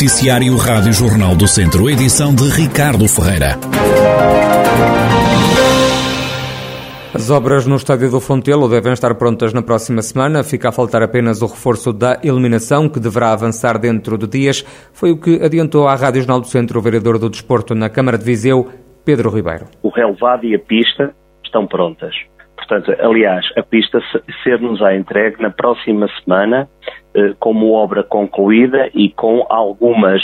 Noticiário Rádio Jornal do Centro, edição de Ricardo Ferreira. As obras no estádio do Fontelo devem estar prontas na próxima semana. Fica a faltar apenas o reforço da iluminação, que deverá avançar dentro de dias. Foi o que adiantou à Rádio Jornal do Centro o vereador do Desporto na Câmara de Viseu, Pedro Ribeiro. O relevado e a pista estão prontas. Portanto, aliás, a pista ser-nos-á entregue na próxima semana eh, como obra concluída e com algumas,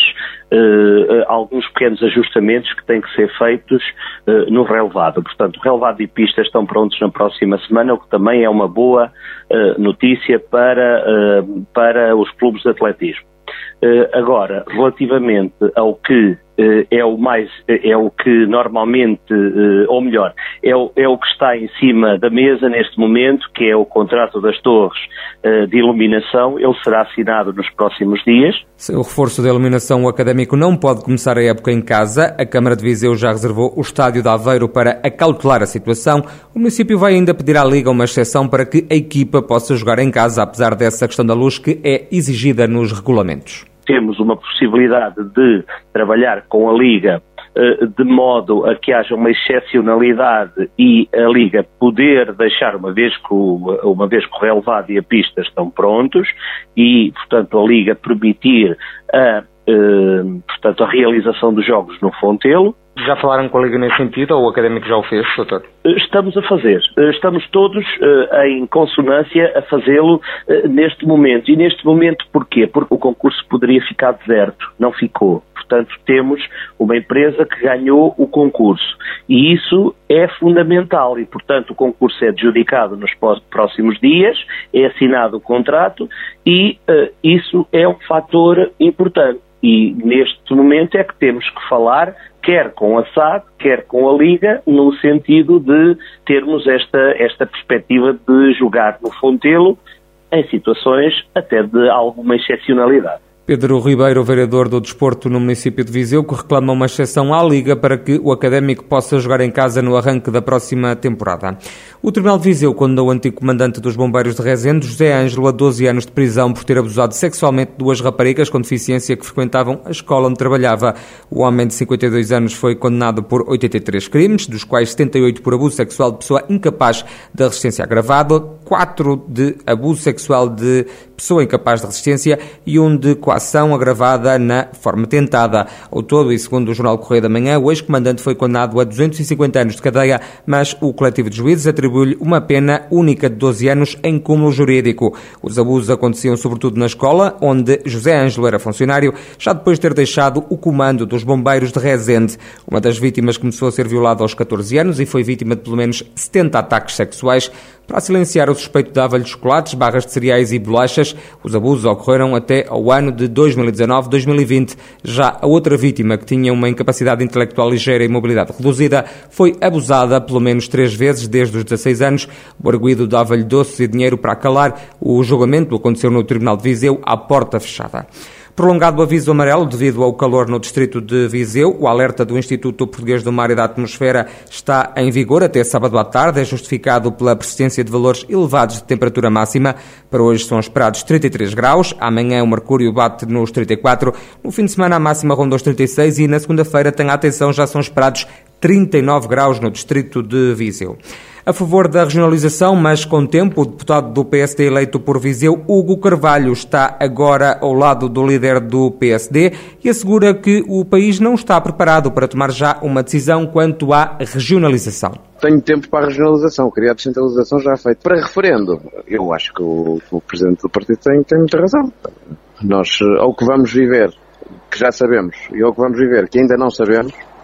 eh, alguns pequenos ajustamentos que têm que ser feitos eh, no relevado. Portanto, relevado e pista estão prontos na próxima semana, o que também é uma boa notícia para, para os clubes de atletismo. Agora, relativamente ao que eh, é o mais, é o que normalmente, eh, ou melhor, é o, é o que está em cima da mesa neste momento, que é o contrato das torres eh, de iluminação. Ele será assinado nos próximos dias. o reforço da iluminação, o académico não pode começar a época em casa. A Câmara de Viseu já reservou o estádio de Aveiro para acautelar a situação. O município vai ainda pedir à Liga uma exceção para que a equipa possa jogar em casa, apesar dessa questão da luz que é exigida nos regulamentos temos uma possibilidade de trabalhar com a Liga eh, de modo a que haja uma excepcionalidade e a Liga poder deixar, uma vez que o, uma vez que o relevado e a pista estão prontos, e, portanto, a Liga permitir a, portanto, a realização dos jogos no Fontelo, já falaram com a Liga nesse sentido ou o Académico já o fez, doutor? Estamos a fazer. Estamos todos uh, em consonância a fazê-lo neste momento. E neste momento porquê? Porque o concurso poderia ficar deserto. Não ficou. Portanto, temos uma empresa que ganhou o concurso. E isso é fundamental. E, portanto, o concurso é adjudicado nos próximos dias, é assinado o contrato e isso é um fator importante. E neste momento é que temos que falar quer com a SAD, quer com a Liga, no sentido de termos esta, esta perspectiva de jogar no Fontelo em situações até de alguma excepcionalidade. Pedro Ribeiro, vereador do Desporto no município de Viseu, que reclama uma exceção à Liga para que o Académico possa jogar em casa no arranque da próxima temporada. O Tribunal de Viseu condenou o antigo comandante dos Bombeiros de Rezende, José Ângelo, a 12 anos de prisão por ter abusado sexualmente de duas raparigas com deficiência que frequentavam a escola onde trabalhava. O homem de 52 anos foi condenado por 83 crimes, dos quais 78 por abuso sexual de pessoa incapaz de resistência agravada, 4 de abuso sexual de pessoa incapaz de resistência e um de coação agravada na forma tentada. Ao todo, e segundo o Jornal Correio da Manhã, o ex-comandante foi condenado a 250 anos de cadeia, mas o coletivo de juízes atribui-lhe uma pena única de 12 anos em cúmulo jurídico. Os abusos aconteciam sobretudo na escola, onde José Ângelo era funcionário, já depois de ter deixado o comando dos bombeiros de Rezende. Uma das vítimas começou a ser violada aos 14 anos e foi vítima de pelo menos 70 ataques sexuais. Para silenciar o suspeito dava-lhe chocolates, barras de cereais e bolachas. Os abusos ocorreram até ao ano de 2019-2020. Já a outra vítima, que tinha uma incapacidade intelectual ligeira e mobilidade reduzida, foi abusada pelo menos três vezes desde os 16 anos. O arguído dava-lhe doces e dinheiro para calar. O julgamento aconteceu no Tribunal de Viseu à porta fechada. Prolongado o aviso amarelo devido ao calor no distrito de Viseu, o alerta do Instituto Português do Mar e da Atmosfera está em vigor até sábado à tarde. É justificado pela persistência de valores elevados de temperatura máxima. Para hoje são esperados 33 graus. Amanhã o mercúrio bate nos 34. No fim de semana a máxima ronda os 36 e na segunda-feira, tenha atenção, já são esperados 39 graus no distrito de Viseu. A favor da regionalização, mas com tempo, o deputado do PSD eleito por Viseu, Hugo Carvalho, está agora ao lado do líder do PSD e assegura que o país não está preparado para tomar já uma decisão quanto à regionalização. Tenho tempo para a regionalização, queria a descentralização já feita. Para referendo, eu acho que o, o Presidente do Partido tem, tem muita razão. Nós, ao que vamos viver, que já sabemos, e ao que vamos viver, que ainda não sabemos, eh,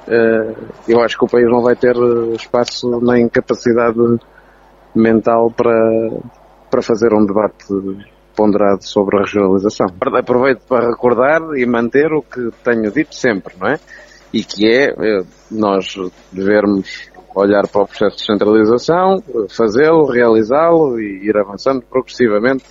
eu acho que o país não vai ter eh, espaço nem capacidade mental para, para fazer um debate ponderado sobre a regionalização. Aproveito para recordar e manter o que tenho dito sempre, não é? E que é eh, nós devermos olhar para o processo de centralização, fazê-lo, realizá-lo e ir avançando progressivamente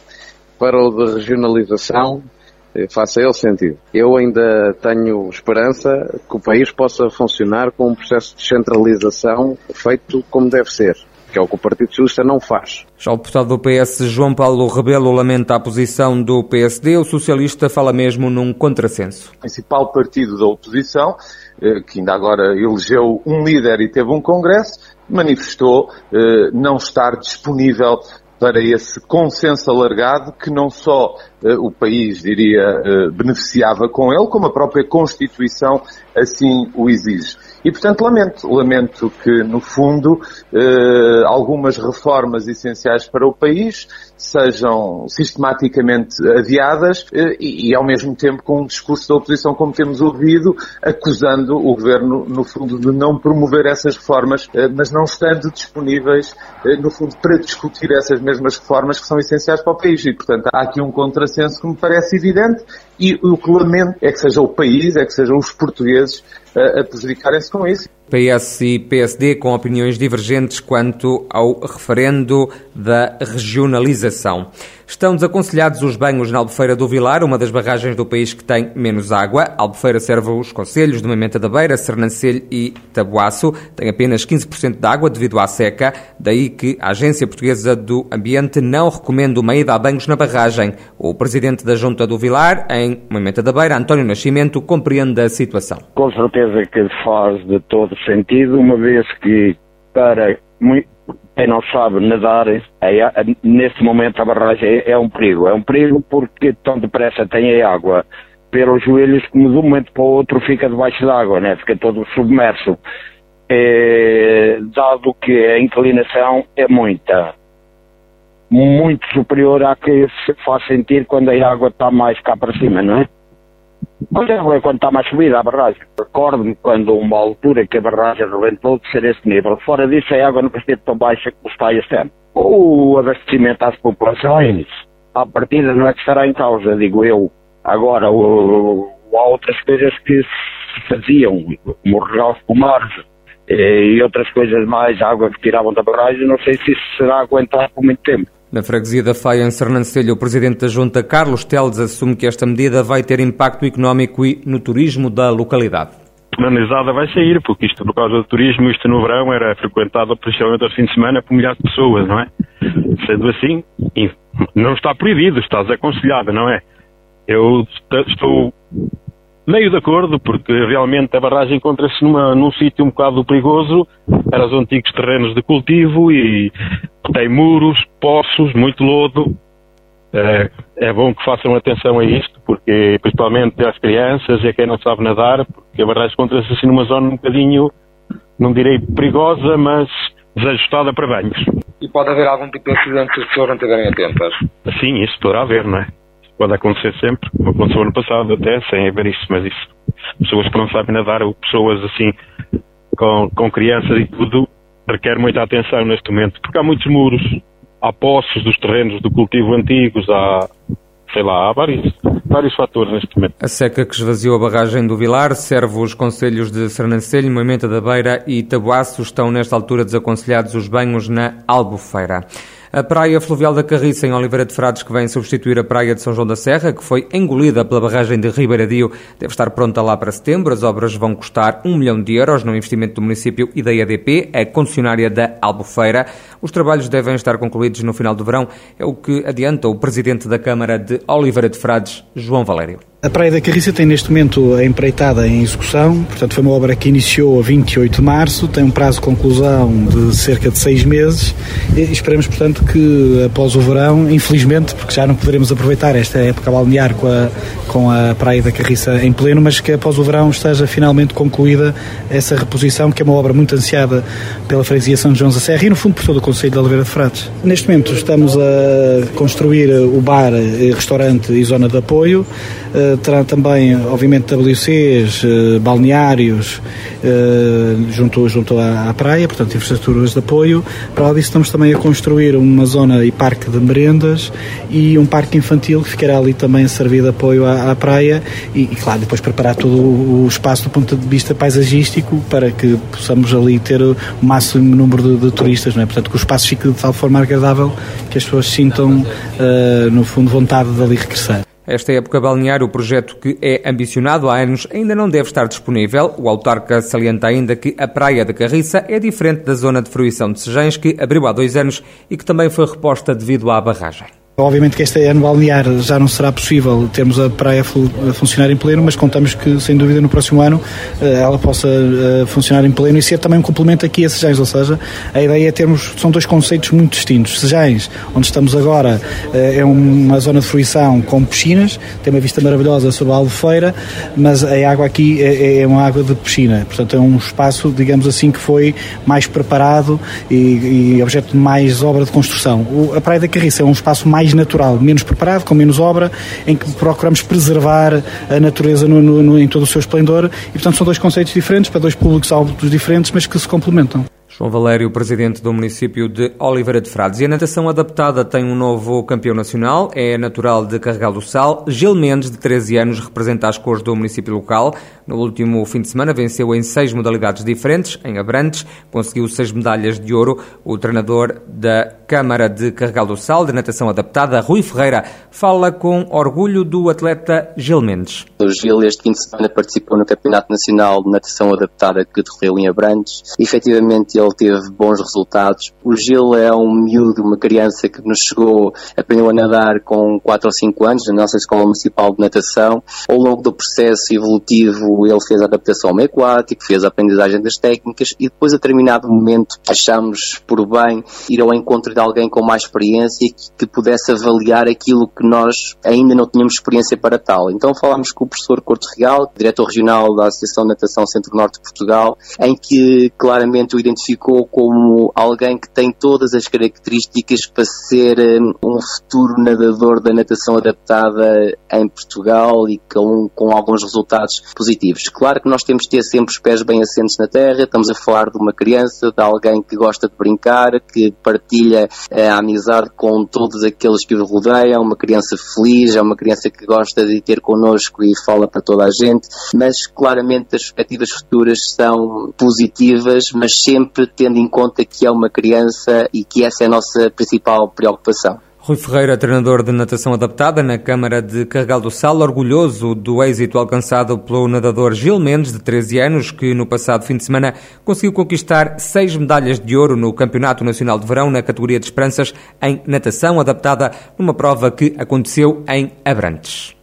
para o de regionalização eh, faça ele sentido. Eu ainda tenho esperança que o país possa funcionar com um processo de centralização feito como deve ser. que é o que o Partido Socialista não faz. Já o deputado do PS, João Paulo Rebelo, lamenta a posição do PSD. O socialista fala mesmo num contrassenso. O principal partido da oposição, eh, que ainda agora elegeu um líder e teve um congresso, manifestou eh, não estar disponível para esse consenso alargado que não só uh, o país, diria, uh, beneficiava com ele, como a própria Constituição assim o exige. E, portanto, lamento, lamento que, no fundo, uh, algumas reformas essenciais para o país sejam sistematicamente adiadas e, e, ao mesmo tempo, com um discurso da oposição, como temos ouvido, acusando o governo, no fundo, de não promover essas reformas, mas não estando disponíveis, no fundo, para discutir essas mesmas reformas que são essenciais para o país. E, portanto, há aqui um contrassenso que me parece evidente e o que lamento é que seja o país, é que sejam os portugueses a, a prejudicarem-se com isso. PS e PSD com opiniões divergentes quanto ao referendo da regionalização. Estão desaconselhados os banhos na Albufeira do Vilar, uma das barragens do país que tem menos água. A Albufeira serve os conselhos de Moimenta da Beira, Sernancelho e Tabuaço. Tem apenas 15% de água devido à seca, daí que a Agência Portuguesa do Ambiente não recomenda uma ida a banhos na barragem. O presidente da Junta do Vilar, em Moimenta da Beira, António Nascimento, compreende a situação. Com certeza que faz de todo sentido, uma vez que para quem não sabe nadar, é, nesse momento a barragem é, é, um perigo. É um perigo porque tão depressa tem a água pelos joelhos que de um momento para o outro fica debaixo d'água, né? fica todo submerso. É, dado que a inclinação é muita, muito superior à que se faz sentir quando a água está mais cá para cima, não é? Quando, é quando está mais subida a barragem. Recordo-me quando uma altura que a barragem rebentou de ser esse nível. Fora disso, a água nunca esteve tão baixa como está este ano. O abastecimento às populações, à partida não é que estará em causa, digo eu. Agora, o, o, há outras coisas que se faziam, como regar os pomares eh, e outras coisas mais, água que tiravam da barragem, não sei se isso será aguentado por muito tempo. Na freguesia da Faia, em Sernancelho, o presidente da Junta, Carlos Teles, assume que esta medida vai ter impacto económico e no turismo da localidade. Analisada vai sair, porque isto, por causa do turismo, isto no verão era frequentado principalmente aos fins de semana por milhares de pessoas, não é? Sendo assim, não está proibido, está desaconselhado, não é? Eu estou meio de acordo, porque realmente a barragem encontra-se num sítio um bocado perigoso, eram os antigos terrenos de cultivo e tem muros, poços, muito lodo. É, é, bom que façam atenção a isto, porque principalmente às crianças e a quem não sabe nadar, porque a barragem encontra-se assim numa zona um bocadinho, não direi perigosa, mas desajustada para banhos. E pode haver algum tipo de acidente se as pessoas não estiverem atentas? Sim, isso poderá haver, não é? Pode acontecer sempre, aconteceu ano passado até, sem haver isso, mas isso. Pessoas que não sabem nadar, ou pessoas assim, com, com crianças e tudo, requer muita atenção neste momento, porque há muitos muros, há poços dos terrenos do cultivo antigos, há, sei lá, há vários, vários fatores neste momento. A seca que esvaziou a barragem do Vilar serve os conselhos de Sernancelho, Moimenta da Beira e Tabuaço. Estão nesta altura desaconselhados os banhos na Albufeira. A Praia Fluvial da Carriça, em Oliveira de Frades, que vem substituir a Praia de São João da Serra, que foi engolida pela barragem de Ribeiradio, deve estar pronta lá para setembro. As obras vão custar um milhão de euros no investimento do município e da EDP, a concessionária da Albufeira. Os trabalhos devem estar concluídos no final do verão, é o que adianta o presidente da Câmara de Oliveira de Frades, João Valério. A Praia da Carriça tem neste momento a empreitada em execução, portanto foi uma obra que iniciou a 28 de março, tem um prazo de conclusão de cerca de seis meses e esperamos, portanto, que após o verão, infelizmente, porque já não poderemos aproveitar esta época balnear com a, com a Praia da Carriça em pleno, mas que após o verão esteja finalmente concluída essa reposição, que é uma obra muito ansiada pela freguesia São João da Serra e, no fundo, por todo o Conselho de Oliveira de Frades. Neste momento estamos a construir o bar, restaurante e zona de apoio, eh, terá também, obviamente, WCs, eh, balneários, eh, junto, junto à, à, praia, portanto, infraestruturas de apoio. Para lá disso, estamos também a construir uma zona e parque de merendas e um parque infantil que ficará ali também a servir de apoio à, à praia e, e, claro, depois preparar todo o espaço do ponto de vista paisagístico para que possamos ali ter o máximo número de, de turistas, não é? Portanto, que o espaço fique de tal forma agradável que as pessoas sintam, uh, no fundo, vontade de ali regressar. Esta época balnear, o projeto que é ambicionado há anos ainda não deve estar disponível. O autarca salienta ainda que a Praia de Carriça é diferente da zona de fruição de Sejães, que abriu há dois anos e que também foi reposta devido à barragem. Obviamente que este ano balnear já não será possível termos a praia a funcionar em pleno, mas contamos que, sem dúvida, no próximo ano eh, ela possa eh, funcionar em pleno e ser também um complemento aqui a Sejães, ou seja, a ideia é termos, são dois conceitos muito distintos. Sejães, onde estamos agora, eh, é uma zona de fruição com piscinas, tem uma vista maravilhosa sobre a Albufeira, mas a água aqui é, é uma água de piscina, portanto é um espaço, digamos assim, que foi mais preparado e, e objeto de mais obra de construção. A Praia da Carriça é um espaço mais mais natural, menos preparado, com menos obra, em que procuramos preservar a natureza no, no, em todo o seu esplendor e, portanto, são dois conceitos diferentes para dois públicos altos diferentes, mas que se complementam. João Valério, presidente do município de Oliveira de Frades. E a natação adaptada tem um novo campeão nacional, é natural de Carregal do Sal. Gil Mendes, de 13 anos, representa as cores do município local. No último fim de semana venceu em seis modalidades diferentes, em Abrantes, conseguiu seis medalhas de ouro. O treinador da Câmara de Carregal do Sal, de natação adaptada, Rui Ferreira, fala com orgulho do atleta Gil Mendes. O Gil este fim de semana participou no Campeonato Nacional de Natação Adaptada que decorreu em Abrantes. Efetivamente ele teve bons resultados. O Gil é um miúdo, uma criança que nos chegou, aprendeu a nadar com 4 ou 5 anos na nossa Escola Municipal de Natação. Ao longo do processo evolutivo ele fez a adaptação meio aquático, fez a aprendizagem das técnicas e depois a determinado momento achamos por bem ir ao encontro de alguém com mais experiência que, que pudesse avaliar aquilo que nós ainda não tínhamos experiência para tal. Então falámos com o professor Corto Real, diretor regional da Associação de Natação Centro-Norte de Portugal, em que claramente o identificou identificou como alguém que tem todas as características para ser hum, um futuro nadador da natação adaptada em Portugal e com, com alguns resultados positivos. Claro que nós temos que ter sempre os pés bem assentes na terra, estamos a falar de uma criança, de alguém que gosta de brincar, que partilha eh, a amizade com todos aqueles que o rodeiam, uma criança feliz, é uma criança que gosta de ter connosco e fala para toda a gente, mas claramente as perspectivas futuras são positivas, mas sempre tendo em conta que é uma criança e que essa é a nossa principal preocupação. Rui Ferreira, treinador de natação adaptada na Câmara de Carregal do Sal, orgulhoso do êxito alcançado pelo nadador Gil Mendes, de 13 anos, que no passado fim de semana conseguiu conquistar seis medalhas de ouro no Campeonato Nacional de Verão na categoria de esperanças em natação adaptada, numa prova que aconteceu em Abrantes.